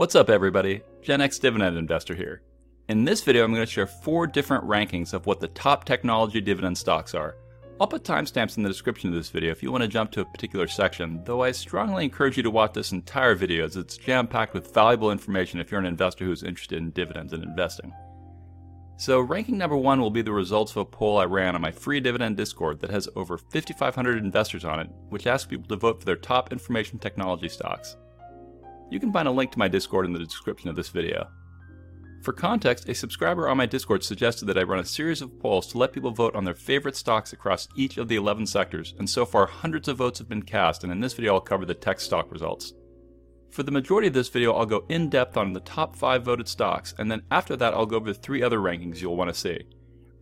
What's up everybody, Gen X Dividend Investor here. In this video I'm going to share four different rankings of what the top technology dividend stocks are. I'll put timestamps in the description of this video if you want to jump to a particular section, though I strongly encourage you to watch this entire video as it's jam-packed with valuable information if you're an investor who's interested in dividends and investing. So ranking number one will be the results of a poll I ran on my free dividend Discord that has over 5,500 investors on it, which asks people to vote for their top information technology stocks. You can find a link to my Discord in the description of this video. For context, a subscriber on my Discord suggested that I run a series of polls to let people vote on their favorite stocks across each of the 11 sectors, and so far hundreds of votes have been cast, and in this video I'll cover the tech stock results. For the majority of this video, I'll go in depth on the top 5 voted stocks, and then after that I'll go over the 3 other rankings you'll want to see.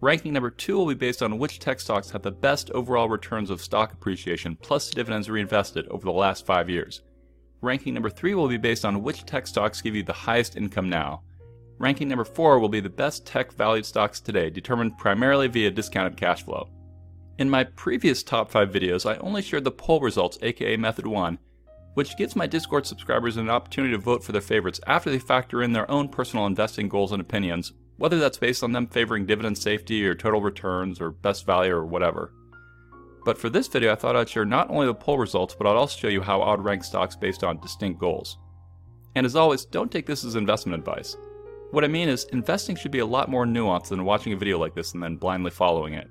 Ranking number 2 will be based on which tech stocks have the best overall returns of stock appreciation plus dividends reinvested over the last 5 years. Ranking number 3 will be based on which tech stocks give you the highest income now. Ranking number 4 will be the best tech valued stocks today, determined primarily via discounted cash flow. In my previous top 5 videos, I only shared the poll results, aka Method 1, which gives my Discord subscribers an opportunity to vote for their favorites after they factor in their own personal investing goals and opinions, whether that's based on them favoring dividend safety or total returns or best value or whatever. But for this video, I thought I'd share not only the poll results, but I'd also show you how I would rank stocks based on distinct goals. And as always, don't take this as investment advice. What I mean is, investing should be a lot more nuanced than watching a video like this and then blindly following it.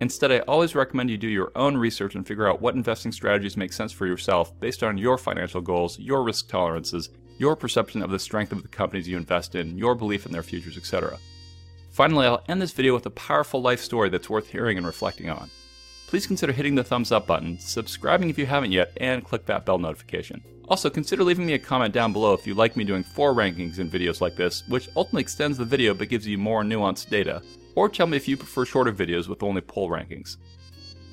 Instead, I always recommend you do your own research and figure out what investing strategies make sense for yourself based on your financial goals, your risk tolerances, your perception of the strength of the companies you invest in, your belief in their futures, etc. Finally, I'll end this video with a powerful life story that's worth hearing and reflecting on please consider hitting the thumbs up button, subscribing if you haven't yet, and click that bell notification. Also, consider leaving me a comment down below if you like me doing four rankings in videos like this, which ultimately extends the video but gives you more nuanced data, or tell me if you prefer shorter videos with only poll rankings.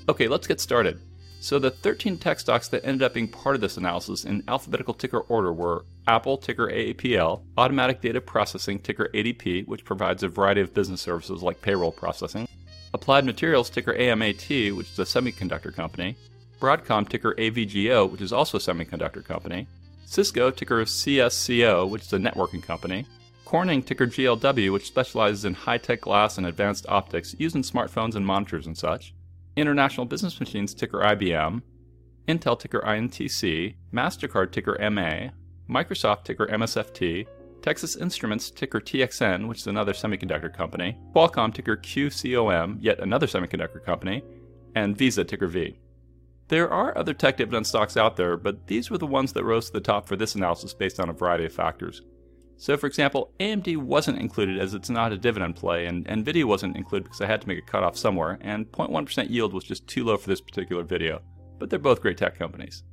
Okay, let's get started. So the 13 tech stocks that ended up being part of this analysis in alphabetical ticker order were Apple, ticker AAPL, Automatic Data Processing, ticker ADP, which provides a variety of business services like payroll processing, Applied Materials, ticker AMAT, which is a semiconductor company, Broadcom, ticker AVGO, which is also a semiconductor company, Cisco, ticker CSCO, which is a networking company, Corning, ticker GLW, which specializes in high tech glass and advanced optics used in smartphones and monitors and such, International Business Machines, ticker IBM, Intel, ticker INTC, MasterCard, ticker MA, Microsoft, ticker MSFT, Texas Instruments, ticker TXN, which is another semiconductor company, Qualcomm, ticker QCOM, yet another semiconductor company, and Visa, ticker V. There are other tech dividend stocks out there, but these were the ones that rose to the top for this analysis based on a variety of factors. So, for example, AMD wasn't included as it's not a dividend play, and NVIDIA wasn't included because I had to make a cutoff somewhere, and 0.1% yield was just too low for this particular video. But they're both great tech companies.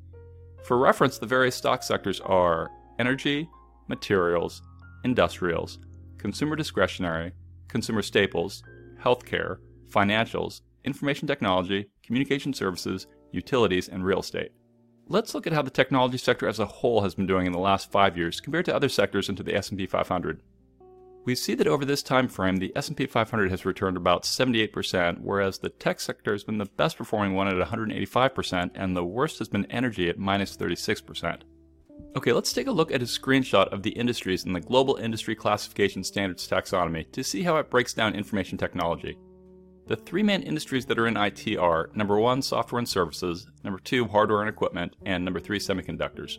For reference, the various stock sectors are energy, materials, industrials, consumer discretionary, consumer staples, healthcare, financials, information technology, communication services, utilities, and real estate. Let's look at how the technology sector as a whole has been doing in the last 5 years compared to other sectors into the S&P 500. We see that over this time frame, the S&P 500 has returned about 78%, whereas the tech sector has been the best performing one at 185%, and the worst has been energy at minus 36%. Okay, let's take a look at a screenshot of the industries in the Global Industry Classification Standards taxonomy to see how it breaks down information technology. The three main industries that are in IT are number one, software and services, number two, hardware and equipment, and number three, semiconductors.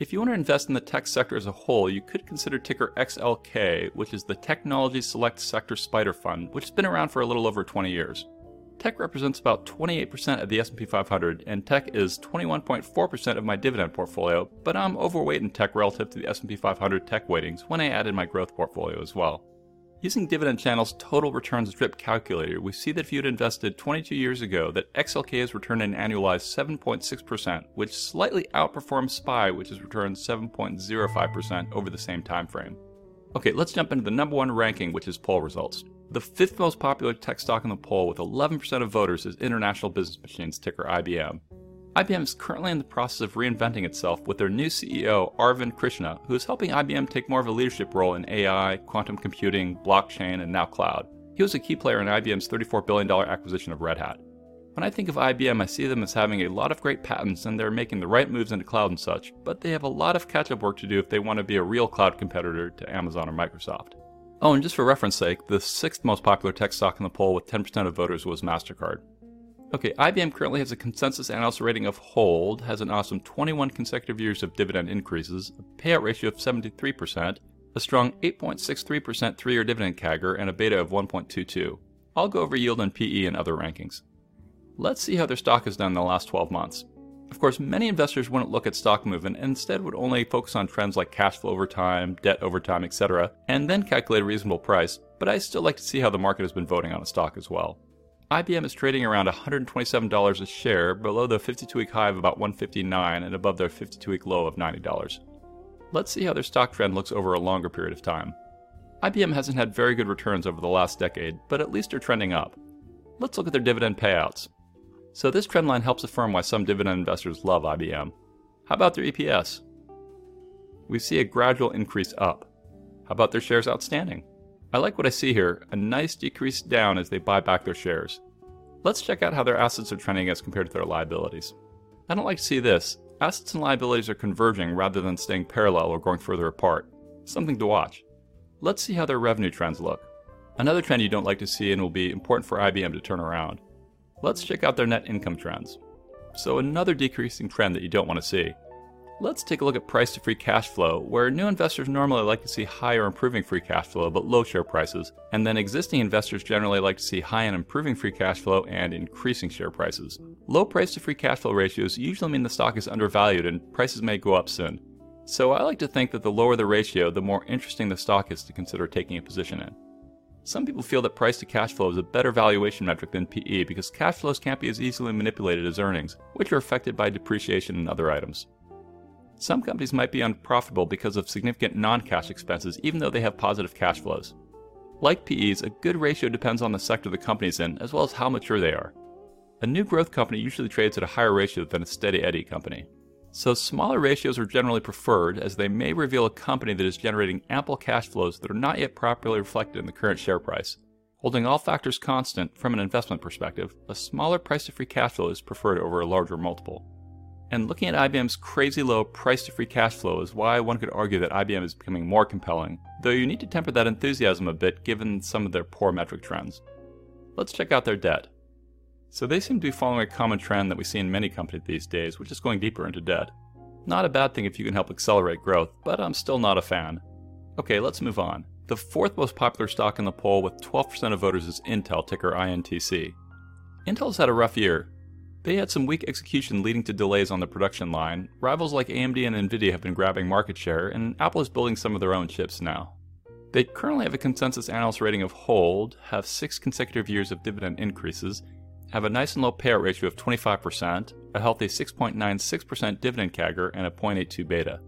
If you want to invest in the tech sector as a whole, you could consider ticker XLK, which is the Technology Select Sector SPDR Fund, which has been around for a little over 20 years. Tech represents about 28% of the S&P 500 and tech is 21.4% of my dividend portfolio, but I'm overweight in tech relative to the S&P 500 tech weightings when I added my growth portfolio as well. Using Dividend Channel's total returns drip calculator, we see that if you'd invested 22 years ago, that XLK has returned an annualized 7.6%, which slightly outperforms SPY, which has returned 7.05% over the same time frame. Okay, let's jump into the number one ranking, which is poll results. The fifth most popular tech stock in the poll with 11% of voters is International Business Machines, ticker IBM. IBM is currently in the process of reinventing itself with their new CEO, Arvind Krishna, who is helping IBM take more of a leadership role in AI, quantum computing, blockchain, and now cloud. He was a key player in IBM's $34 billion acquisition of Red Hat. When I think of IBM, I see them as having a lot of great patents and they're making the right moves into cloud and such, but they have a lot of catch up work to do if they want to be a real cloud competitor to Amazon or Microsoft. Oh, and just for reference sake, the sixth most popular tech stock in the poll with 10% of voters was MasterCard. Okay, IBM currently has a consensus analyst rating of hold, has an awesome 21 consecutive years of dividend increases, a payout ratio of 73%, a strong 8.63% three year dividend CAGR, and a beta of 1.22. I'll go over yield and PE and other rankings. Let's see how their stock has done in the last 12 months. Of course, many investors wouldn't look at stock movement and instead would only focus on trends like cash flow over time, debt over time, etc., and then calculate a reasonable price, but I still like to see how the market has been voting on a stock as well. IBM is trading around $127 a share, below the 52 week high of about 159 and above their 52 week low of $90. Let's see how their stock trend looks over a longer period of time. IBM hasn't had very good returns over the last decade, but at least they're trending up. Let's look at their dividend payouts. So this trend line helps affirm why some dividend investors love IBM. How about their EPS? We see a gradual increase up. How about their shares outstanding? I like what I see here, a nice decrease down as they buy back their shares. Let's check out how their assets are trending as compared to their liabilities. I don't like to see this. Assets and liabilities are converging rather than staying parallel or going further apart. Something to watch. Let's see how their revenue trends look. Another trend you don't like to see and will be important for IBM to turn around. Let's check out their net income trends. So, another decreasing trend that you don't want to see. Let's take a look at price to free cash flow, where new investors normally like to see high or improving free cash flow but low share prices, and then existing investors generally like to see high and improving free cash flow and increasing share prices. Low price to free cash flow ratios usually mean the stock is undervalued and prices may go up soon. So I like to think that the lower the ratio, the more interesting the stock is to consider taking a position in. Some people feel that price to cash flow is a better valuation metric than PE because cash flows can't be as easily manipulated as earnings, which are affected by depreciation and other items. Some companies might be unprofitable because of significant non cash expenses, even though they have positive cash flows. Like PEs, a good ratio depends on the sector the company's in, as well as how mature they are. A new growth company usually trades at a higher ratio than a steady eddy company. So smaller ratios are generally preferred as they may reveal a company that is generating ample cash flows that are not yet properly reflected in the current share price. Holding all factors constant from an investment perspective, a smaller price to free cash flow is preferred over a larger multiple. And looking at IBM's crazy low price to free cash flow is why one could argue that IBM is becoming more compelling, though you need to temper that enthusiasm a bit given some of their poor metric trends. Let's check out their debt. So they seem to be following a common trend that we see in many companies these days, which is going deeper into debt. Not a bad thing if you can help accelerate growth, but I'm still not a fan. Okay, let's move on. The fourth most popular stock in the poll with 12% of voters is Intel, ticker INTC. Intel's had a rough year. They had some weak execution leading to delays on the production line. Rivals like AMD and Nvidia have been grabbing market share, and Apple is building some of their own chips now. They currently have a consensus analyst rating of hold, have six consecutive years of dividend increases, have a nice and low payout ratio of 25%, a healthy 6.96% dividend CAGR, and a 0.82 beta.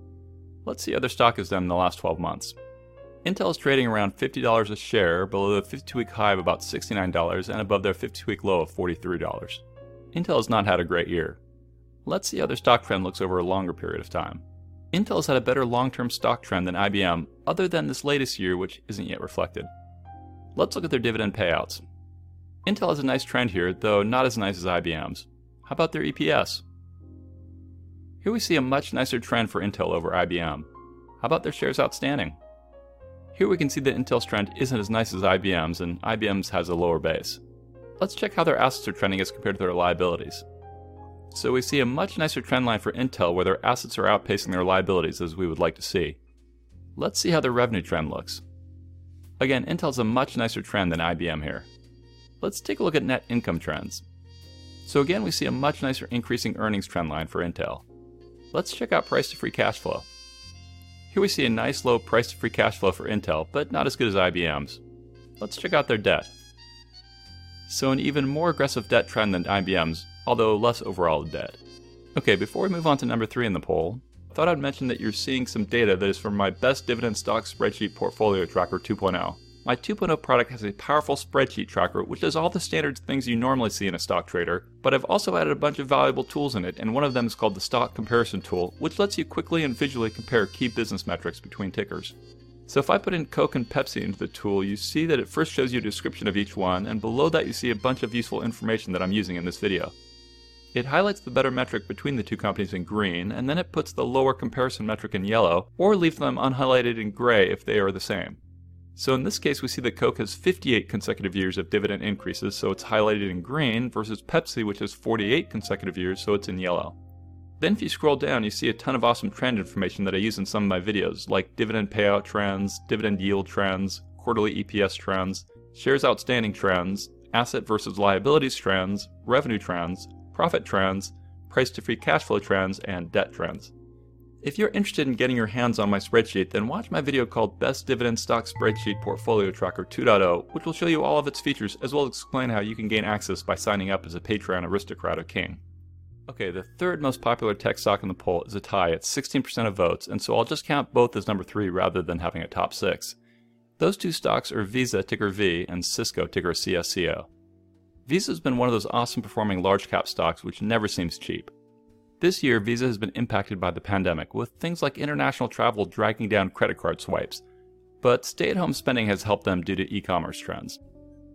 Let's see how their stock has done in the last 12 months. Intel is trading around $50 a share, below the 52 week high of about $69 and above their 52 week low of $43. Intel has not had a great year. Let's see how their stock trend looks over a longer period of time. Intel has had a better long term stock trend than IBM, other than this latest year, which isn't yet reflected. Let's look at their dividend payouts. Intel has a nice trend here, though not as nice as IBM's. How about their EPS? Here we see a much nicer trend for Intel over IBM. How about their shares outstanding? Here we can see that Intel's trend isn't as nice as IBM's, and IBM's has a lower base. Let's check how their assets are trending as compared to their liabilities. So we see a much nicer trend line for Intel where their assets are outpacing their liabilities as we would like to see. Let's see how their revenue trend looks. Again, Intel's a much nicer trend than IBM here. Let's take a look at net income trends. So again, we see a much nicer increasing earnings trend line for Intel. Let's check out price to free cash flow. Here we see a nice low price to free cash flow for Intel, but not as good as IBM's. Let's check out their debt. So an even more aggressive debt trend than IBM's, although less overall debt. Okay, before we move on to number 3 in the poll, I thought I'd mention that you're seeing some data that is from my best dividend stock spreadsheet portfolio tracker 2.0. My 2.0 product has a powerful spreadsheet tracker which does all the standard things you normally see in a stock trader, but I've also added a bunch of valuable tools in it, and one of them is called the Stock Comparison Tool, which lets you quickly and visually compare key business metrics between tickers. So if I put in Coke and Pepsi into the tool, you see that it first shows you a description of each one, and below that you see a bunch of useful information that I'm using in this video. It highlights the better metric between the two companies in green, and then it puts the lower comparison metric in yellow, or leaves them unhighlighted in gray if they are the same. So in this case, we see that Coke has 58 consecutive years of dividend increases, so it's highlighted in green, versus Pepsi, which has 48 consecutive years, so it's in yellow. Then if you scroll down, you see a ton of awesome trend information that I use in some of my videos, like dividend payout trends, dividend yield trends, quarterly EPS trends, shares outstanding trends, asset versus liabilities trends, revenue trends, profit trends, price to free cash flow trends, and debt trends. If you're interested in getting your hands on my spreadsheet, then watch my video called Best Dividend Stock Spreadsheet Portfolio Tracker 2.0, which will show you all of its features as well as explain how you can gain access by signing up as a Patreon aristocrat or king. Okay, the third most popular tech stock in the poll is a tie at 16% of votes, and so I'll just count both as number 3 rather than having a top 6. Those two stocks are Visa, ticker V, and Cisco, ticker CSCO. Visa has been one of those awesome performing large cap stocks which never seems cheap. This year, Visa has been impacted by the pandemic, with things like international travel dragging down credit card swipes, but stay at home spending has helped them due to e commerce trends.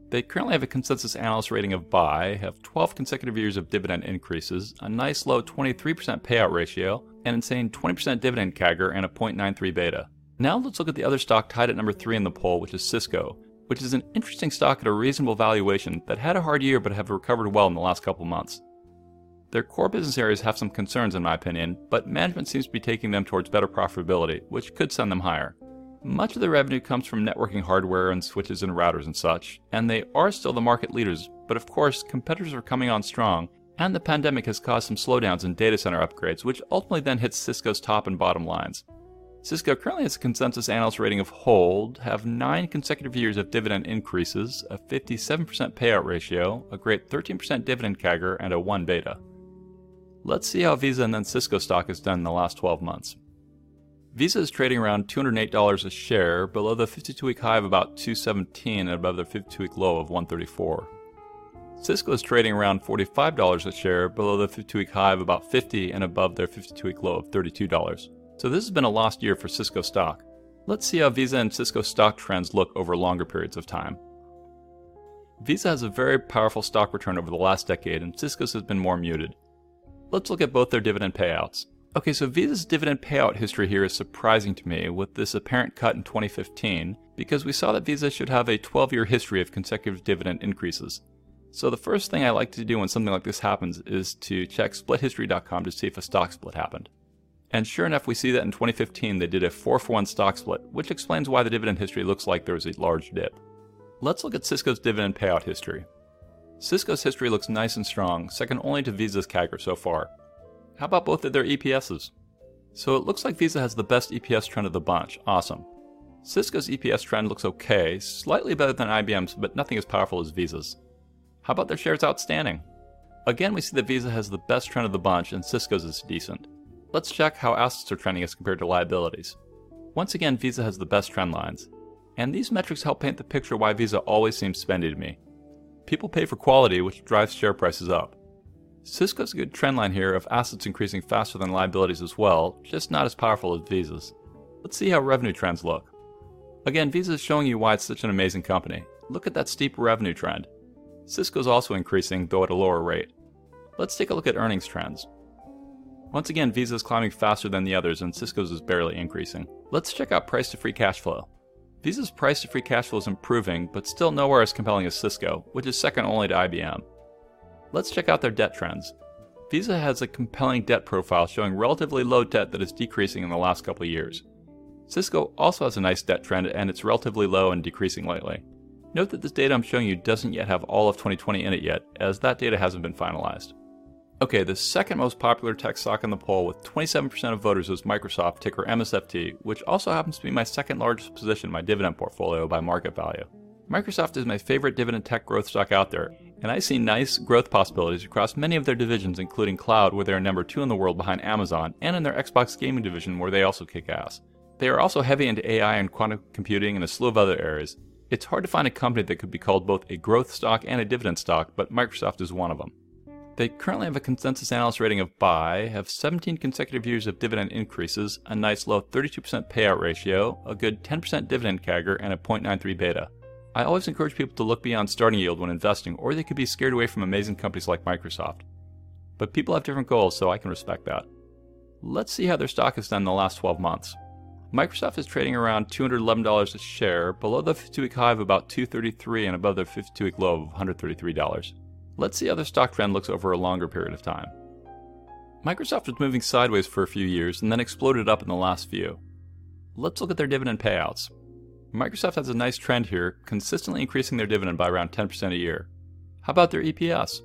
They currently have a consensus analyst rating of buy, have 12 consecutive years of dividend increases, a nice low 23% payout ratio, an insane 20% dividend CAGR, and a 0.93 beta. Now let's look at the other stock tied at number 3 in the poll, which is Cisco, which is an interesting stock at a reasonable valuation that had a hard year but have recovered well in the last couple months. Their core business areas have some concerns in my opinion, but management seems to be taking them towards better profitability, which could send them higher. Much of the revenue comes from networking hardware and switches and routers and such, and they are still the market leaders, but of course, competitors are coming on strong, and the pandemic has caused some slowdowns in data center upgrades, which ultimately then hits Cisco's top and bottom lines. Cisco currently has a consensus analyst rating of hold, have 9 consecutive years of dividend increases, a 57% payout ratio, a great 13% dividend CAGR, and a 1 beta. Let's see how Visa and then Cisco stock has done in the last 12 months. Visa is trading around $208 a share, below the 52-week high of about 217 and above the 52-week low of 134. Cisco is trading around $45 a share, below the 52-week high of about 50 and above their 52-week low of $32. So this has been a lost year for Cisco stock. Let's see how Visa and Cisco stock trends look over longer periods of time. Visa has a very powerful stock return over the last decade, and Cisco's has been more muted. Let's look at both their dividend payouts. Okay, so Visa's dividend payout history here is surprising to me with this apparent cut in 2015 because we saw that Visa should have a 12 year history of consecutive dividend increases. So the first thing I like to do when something like this happens is to check splithistory.com to see if a stock split happened. And sure enough, we see that in 2015 they did a 4 for 1 stock split, which explains why the dividend history looks like there was a large dip. Let's look at Cisco's dividend payout history. Cisco's history looks nice and strong, second only to Visa's CAGR so far. How about both of their EPSs? So it looks like Visa has the best EPS trend of the bunch. Awesome. Cisco's EPS trend looks okay, slightly better than IBM's, but nothing as powerful as Visa's. How about their shares outstanding? Again, we see that Visa has the best trend of the bunch and Cisco's is decent. Let's check how assets are trending as compared to liabilities. Once again, Visa has the best trend lines. And these metrics help paint the picture why Visa always seems spendy to me. People pay for quality, which drives share prices up. Cisco's a good trend line here of assets increasing faster than liabilities as well, just not as powerful as Visa's. Let's see how revenue trends look. Again, Visa is showing you why it's such an amazing company. Look at that steep revenue trend. Cisco's also increasing, though at a lower rate. Let's take a look at earnings trends. Once again, Visa is climbing faster than the others, and Cisco's is barely increasing. Let's check out price to free cash flow. Visa's price to free cash flow is improving, but still nowhere as compelling as Cisco, which is second only to IBM. Let's check out their debt trends. Visa has a compelling debt profile showing relatively low debt that is decreasing in the last couple years. Cisco also has a nice debt trend and it's relatively low and decreasing lately. Note that this data I'm showing you doesn't yet have all of 2020 in it yet, as that data hasn't been finalized. Okay, the second most popular tech stock in the poll with 27% of voters is Microsoft, ticker MSFT, which also happens to be my second largest position in my dividend portfolio by market value. Microsoft is my favorite dividend tech growth stock out there, and I see nice growth possibilities across many of their divisions, including cloud, where they are number two in the world behind Amazon, and in their Xbox gaming division, where they also kick ass. They are also heavy into AI and quantum computing and a slew of other areas. It's hard to find a company that could be called both a growth stock and a dividend stock, but Microsoft is one of them. They currently have a consensus analyst rating of buy, have 17 consecutive years of dividend increases, a nice low 32% payout ratio, a good 10% dividend CAGR, and a 0.93 beta. I always encourage people to look beyond starting yield when investing, or they could be scared away from amazing companies like Microsoft. But people have different goals, so I can respect that. Let's see how their stock has done in the last 12 months. Microsoft is trading around $211 a share, below the 52 week high of about 233 and above the 52 week low of $133. Let's see how their stock trend looks over a longer period of time. Microsoft was moving sideways for a few years and then exploded up in the last few. Let's look at their dividend payouts. Microsoft has a nice trend here, consistently increasing their dividend by around 10% a year. How about their EPS?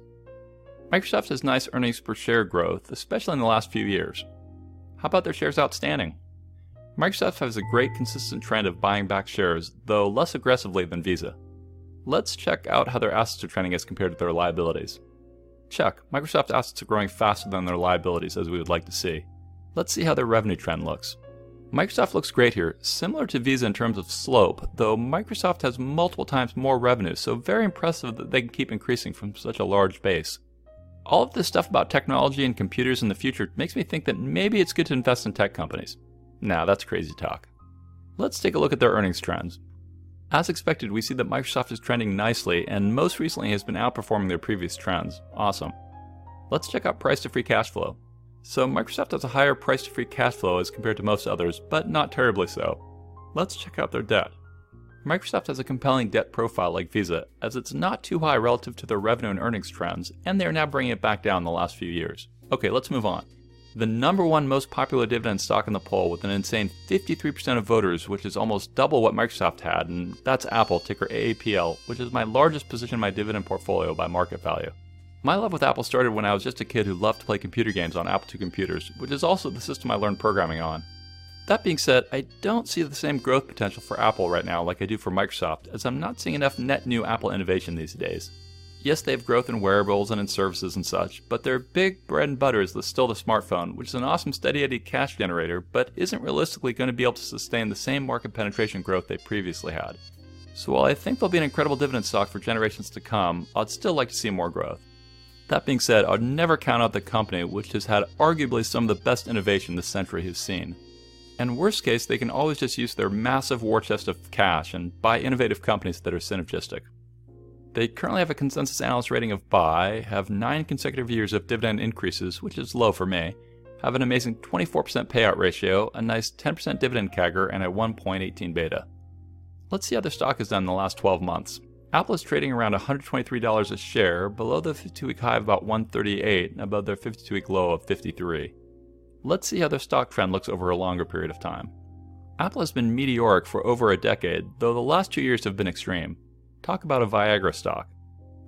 Microsoft has nice earnings per share growth, especially in the last few years. How about their shares outstanding? Microsoft has a great consistent trend of buying back shares, though less aggressively than Visa. Let's check out how their assets are trending as compared to their liabilities. Check, Microsoft assets are growing faster than their liabilities as we would like to see. Let's see how their revenue trend looks. Microsoft looks great here, similar to Visa in terms of slope, though Microsoft has multiple times more revenue, so very impressive that they can keep increasing from such a large base. All of this stuff about technology and computers in the future makes me think that maybe it's good to invest in tech companies. Nah, that's crazy talk. Let's take a look at their earnings trends. As expected, we see that Microsoft is trending nicely and most recently has been outperforming their previous trends. Awesome. Let's check out price to free cash flow. So, Microsoft has a higher price to free cash flow as compared to most others, but not terribly so. Let's check out their debt. Microsoft has a compelling debt profile like Visa, as it's not too high relative to their revenue and earnings trends, and they are now bringing it back down in the last few years. Okay, let's move on the number one most popular dividend stock in the poll with an insane 53% of voters, which is almost double what Microsoft had, and that's Apple, ticker AAPL, which is my largest position in my dividend portfolio by market value. My love with Apple started when I was just a kid who loved to play computer games on Apple II computers, which is also the system I learned programming on. That being said, I don't see the same growth potential for Apple right now like I do for Microsoft, as I'm not seeing enough net new Apple innovation these days. Yes, they have growth in wearables and in services and such, but their big bread and butter is still the smartphone, which is an awesome steady eddy cash generator, but isn't realistically going to be able to sustain the same market penetration growth they previously had. So while I think they'll be an incredible dividend stock for generations to come, I'd still like to see more growth. That being said, I'd never count out the company, which has had arguably some of the best innovation this century has seen. And worst case, they can always just use their massive war chest of cash and buy innovative companies that are synergistic. They currently have a consensus analyst rating of buy, have nine consecutive years of dividend increases, which is low for me, have an amazing 24% payout ratio, a nice 10% dividend CAGR, and a 1.18 beta. Let's see how their stock has done in the last 12 months. Apple is trading around $123 a share, below the 52 week high of about 138 and above their 52 week low of 53. Let's see how their stock trend looks over a longer period of time. Apple has been meteoric for over a decade, though the last two years have been extreme. Talk about a Viagra stock.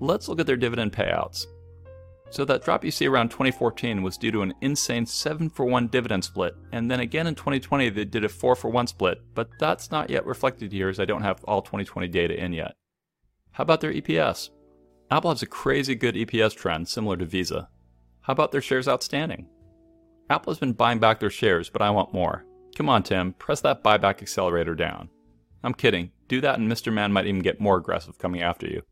Let's look at their dividend payouts. So that drop you see around 2014 was due to an insane 7 for 1 dividend split, and then again in 2020 they did a 4 for 1 split, but that's not yet reflected here as I don't have all 2020 data in yet. How about their EPS? Apple has a crazy good EPS trend similar to Visa. How about their shares outstanding? Apple has been buying back their shares, but I want more. Come on, Tim, press that buyback accelerator down. I'm kidding. Do that and Mr. Man might even get more aggressive coming after you.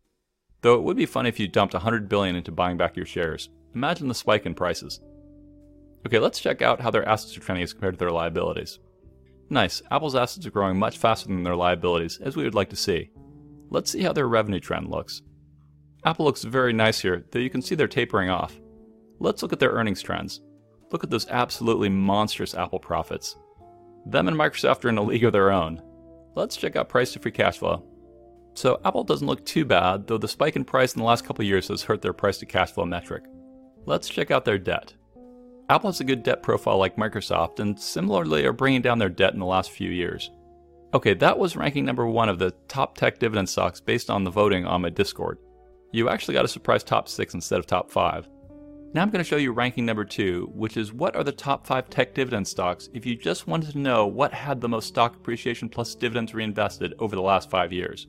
Though it would be funny if you dumped 100 billion into buying back your shares. Imagine the spike in prices. Okay, let's check out how their assets are trending as compared to their liabilities. Nice, Apple's assets are growing much faster than their liabilities, as we would like to see. Let's see how their revenue trend looks. Apple looks very nice here, though you can see they're tapering off. Let's look at their earnings trends. Look at those absolutely monstrous Apple profits. Them and Microsoft are in a league of their own. Let's check out price to free cash flow. So Apple doesn't look too bad, though the spike in price in the last couple years has hurt their price to cash flow metric. Let's check out their debt. Apple has a good debt profile like Microsoft, and similarly are bringing down their debt in the last few years. Okay, that was ranking number one of the top tech dividend stocks based on the voting on my Discord. You actually got a surprise top six instead of top five. Now I'm going to show you ranking number two, which is what are the top five tech dividend stocks if you just wanted to know what had the most stock appreciation plus dividends reinvested over the last five years.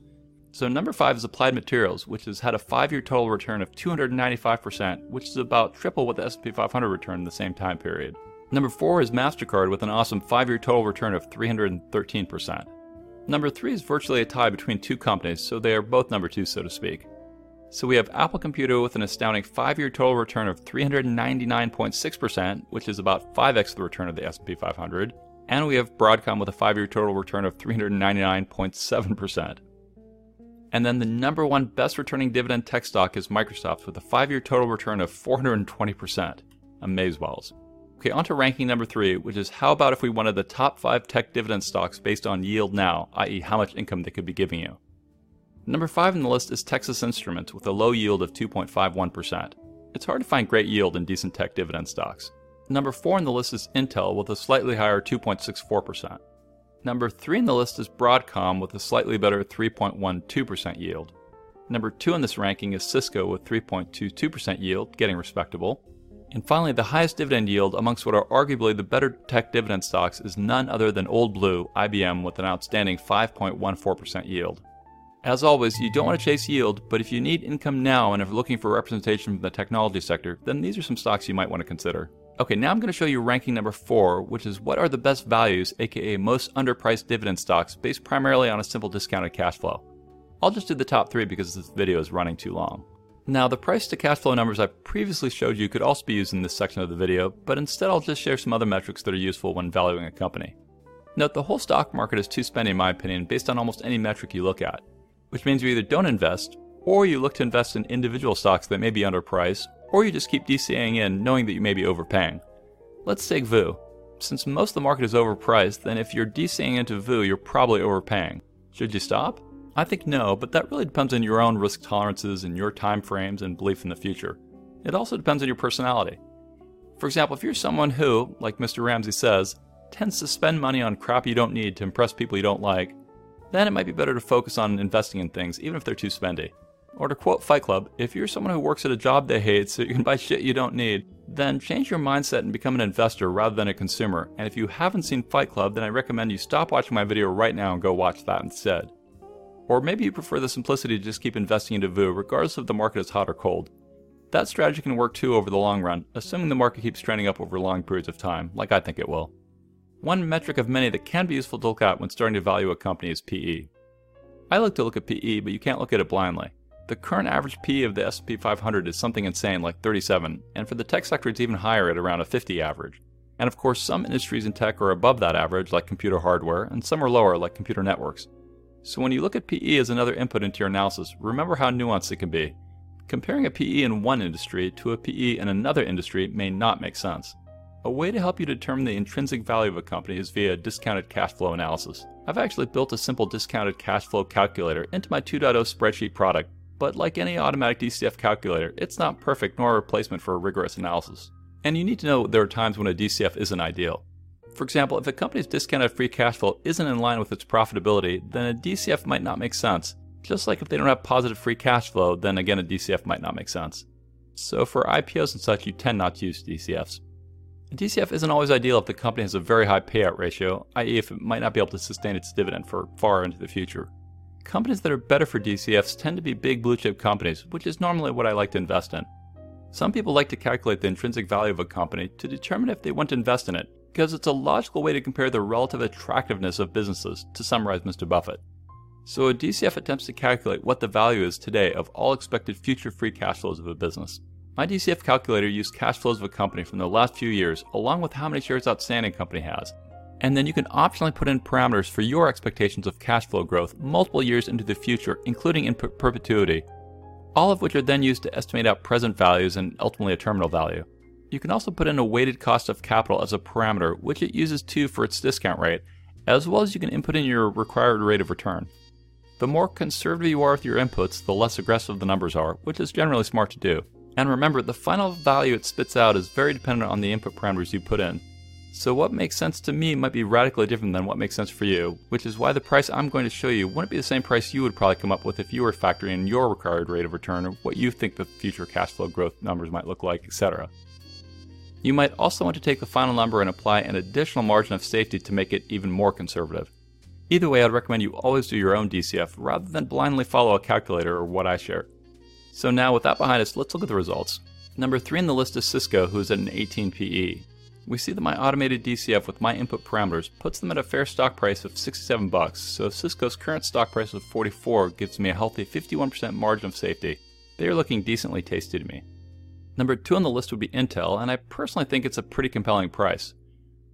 So number five is Applied Materials, which has had a five-year total return of 295%, which is about triple what the S&P 500 returned in the same time period. Number four is MasterCard with an awesome five-year total return of 313%. Number three is virtually a tie between two companies, so they are both number two, so to speak. So we have Apple Computer with an astounding 5-year total return of 399.6%, which is about 5x the return of the S&P 500, and we have Broadcom with a 5-year total return of 399.7%. And then the number one best returning dividend tech stock is Microsoft with a 5-year total return of 420%. Amazeballs. Okay, on to ranking number 3, which is how about if we wanted the top 5 tech dividend stocks based on yield now, i.e. how much income they could be giving you. Number 5 in the list is Texas Instruments with a low yield of 2.51%. It's hard to find great yield in decent tech dividend stocks. Number 4 on the list is Intel with a slightly higher 2.64%. Number 3 on the list is Broadcom with a slightly better 3.12% yield. Number 2 in this ranking is Cisco with 3.22% yield, getting respectable. And finally, the highest dividend yield amongst what are arguably the better tech dividend stocks is none other than Old Blue, IBM, with an outstanding 5.14% yield. As always, you don't want to chase yield, but if you need income now and are looking for representation from the technology sector, then these are some stocks you might want to consider. Okay, now I'm going to show you ranking number 4, which is what are the best values, aka most underpriced dividend stocks, based primarily on a simple discounted cash flow. I'll just do the top 3 because this video is running too long. Now, the price to cash flow numbers I previously showed you could also be used in this section of the video, but instead I'll just share some other metrics that are useful when valuing a company. Note the whole stock market is too spendy in my opinion based on almost any metric you look at which means you either don't invest, or you look to invest in individual stocks that may be underpriced, or you just keep DCAing in knowing that you may be overpaying. Let's take VOO. Since most of the market is overpriced, then if you're DCAing into VOO, you're probably overpaying. Should you stop? I think no, but that really depends on your own risk tolerances and your time frames and belief in the future. It also depends on your personality. For example, if you're someone who, like Mr. Ramsey says, tends to spend money on crap you don't need to impress people you don't like, then it might be better to focus on investing in things, even if they're too spendy. Or to quote Fight Club, if you're someone who works at a job they hate so you can buy shit you don't need, then change your mindset and become an investor rather than a consumer. And if you haven't seen Fight Club, then I recommend you stop watching my video right now and go watch that instead. Or maybe you prefer the simplicity to just keep investing into VOO regardless if the market is hot or cold. That strategy can work too over the long run, assuming the market keeps trending up over long periods of time, like I think it will. One metric of many that can be useful to look at when starting to value a company is PE. I like to look at PE, but you can't look at it blindly. The current average PE of the S&P 500 is something insane like 37, and for the tech sector it's even higher at around a 50 average. And of course, some industries in tech are above that average like computer hardware, and some are lower like computer networks. So when you look at PE as another input into your analysis, remember how nuanced it can be. Comparing a PE in one industry to a PE in another industry may not make sense. A way to help you determine the intrinsic value of a company is via discounted cash flow analysis. I've actually built a simple discounted cash flow calculator into my 2.0 spreadsheet product, but like any automatic DCF calculator, it's not perfect nor a replacement for a rigorous analysis. And you need to know there are times when a DCF isn't ideal. For example, if a company's discounted free cash flow isn't in line with its profitability, then a DCF might not make sense. Just like if they don't have positive free cash flow, then again a DCF might not make sense. So for IPOs and such, you tend not to use DCFs. DCF isn't always ideal if the company has a very high payout ratio, i.e., if it might not be able to sustain its dividend for far into the future. Companies that are better for DCFs tend to be big blue chip companies, which is normally what I like to invest in. Some people like to calculate the intrinsic value of a company to determine if they want to invest in it, because it's a logical way to compare the relative attractiveness of businesses, to summarize Mr. Buffett. So a DCF attempts to calculate what the value is today of all expected future free cash flows of a business. My DCF calculator used cash flows of a company from the last few years, along with how many shares outstanding company has. And then you can optionally put in parameters for your expectations of cash flow growth multiple years into the future, including in per- perpetuity, all of which are then used to estimate out present values and ultimately a terminal value. You can also put in a weighted cost of capital as a parameter, which it uses too for its discount rate, as well as you can input in your required rate of return. The more conservative you are with your inputs, the less aggressive the numbers are, which is generally smart to do. And remember, the final value it spits out is very dependent on the input parameters you put in. So what makes sense to me might be radically different than what makes sense for you, which is why the price I'm going to show you wouldn't be the same price you would probably come up with if you were factoring in your required rate of return or what you think the future cash flow growth numbers might look like, etc. You might also want to take the final number and apply an additional margin of safety to make it even more conservative. Either way, I'd recommend you always do your own DCF rather than blindly follow a calculator or what I share. So now with that behind us, let's look at the results. Number 3 in the list is Cisco, who is at an 18 PE. We see that my automated DCF with my input parameters puts them at a fair stock price of 67 bucks. So Cisco's current stock price of 44 gives me a healthy 51% margin of safety. They are looking decently tasty to me. Number two on the list would be Intel, and I personally think it's a pretty compelling price.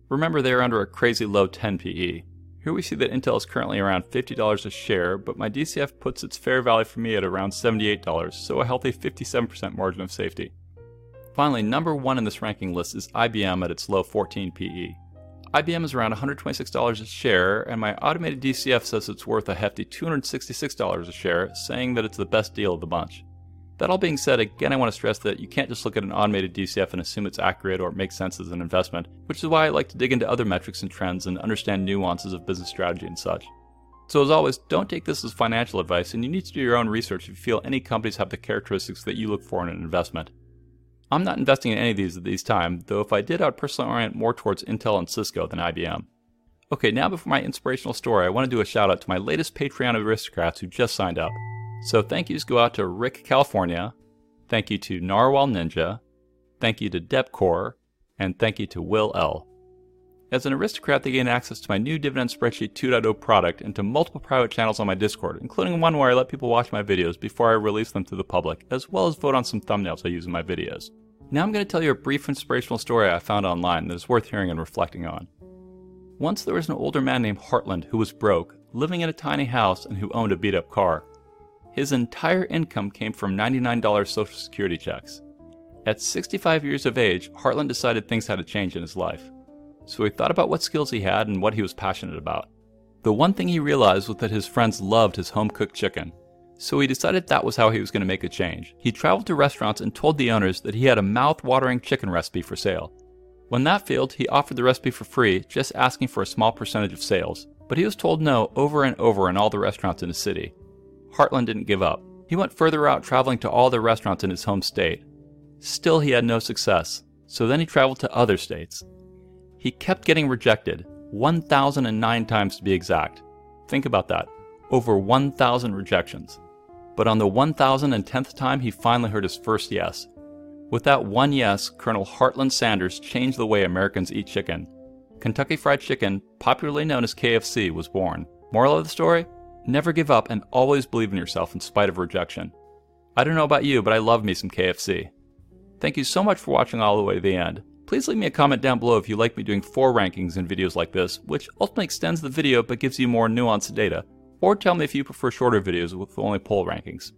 Remember, they are under a crazy low 10 PE. Here we see that Intel is currently around $50 a share, but my DCF puts its fair value for me at around $78, so a healthy 57% margin of safety. Finally, number one in this ranking list is IBM at its low 14 PE. IBM is around $126 a share, and my automated DCF says it's worth a hefty $266 a share, saying that it's the best deal of the bunch. That all being said, again, I want to stress that you can't just look at an automated DCF and assume it's accurate or makes sense as an investment, which is why I like to dig into other metrics and trends and understand nuances of business strategy and such. So, as always, don't take this as financial advice, and you need to do your own research if you feel any companies have the characteristics that you look for in an investment. I'm not investing in any of these at this time, though if I did, I would personally orient more towards Intel and Cisco than IBM. Okay, now before my inspirational story, I want to do a shout out to my latest Patreon aristocrats who just signed up. So thank yous go out to Rick California, thank you to Narwhal Ninja, thank you to Depcore, and thank you to Will L. As an aristocrat, they gain access to my new Dividend Spreadsheet 2.0 product and to multiple private channels on my Discord, including one where I let people watch my videos before I release them to the public, as well as vote on some thumbnails I use in my videos. Now I'm going to tell you a brief inspirational story I found online that is worth hearing and reflecting on. Once there was an older man named Hartland who was broke, living in a tiny house, and who owned a beat up car. His entire income came from $99 Social Security checks. At 65 years of age, Hartland decided things had to change in his life. So he thought about what skills he had and what he was passionate about. The one thing he realized was that his friends loved his home cooked chicken. So he decided that was how he was going to make a change. He traveled to restaurants and told the owners that he had a mouth watering chicken recipe for sale. When that failed, he offered the recipe for free, just asking for a small percentage of sales. But he was told no over and over in all the restaurants in the city. Hartland didn't give up. He went further out, traveling to all the restaurants in his home state. Still, he had no success, so then he traveled to other states. He kept getting rejected, 1,009 times to be exact. Think about that over 1,000 rejections. But on the 1,010th time, he finally heard his first yes. With that one yes, Colonel Hartland Sanders changed the way Americans eat chicken. Kentucky Fried Chicken, popularly known as KFC, was born. Moral of the story? Never give up and always believe in yourself in spite of rejection. I don't know about you, but I love me some KFC. Thank you so much for watching all the way to the end. Please leave me a comment down below if you like me doing four rankings in videos like this, which ultimately extends the video but gives you more nuanced data, or tell me if you prefer shorter videos with only poll rankings.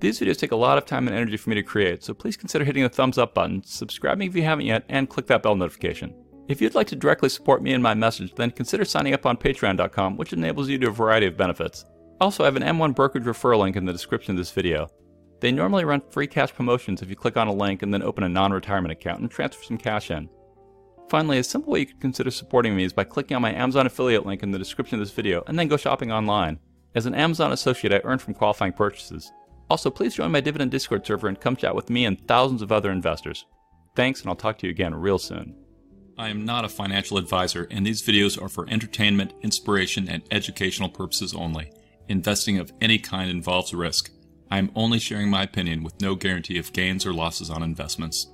These videos take a lot of time and energy for me to create, so please consider hitting the thumbs up button, subscribing if you haven't yet, and click that bell notification. If you'd like to directly support me and my message, then consider signing up on patreon.com, which enables you to a variety of benefits. Also, I have an M1 brokerage referral link in the description of this video. They normally run free cash promotions if you click on a link and then open a non retirement account and transfer some cash in. Finally, a simple way you could consider supporting me is by clicking on my Amazon affiliate link in the description of this video and then go shopping online. As an Amazon associate, I earn from qualifying purchases. Also, please join my Dividend Discord server and come chat with me and thousands of other investors. Thanks, and I'll talk to you again real soon. I am not a financial advisor, and these videos are for entertainment, inspiration, and educational purposes only. Investing of any kind involves risk. I am only sharing my opinion with no guarantee of gains or losses on investments.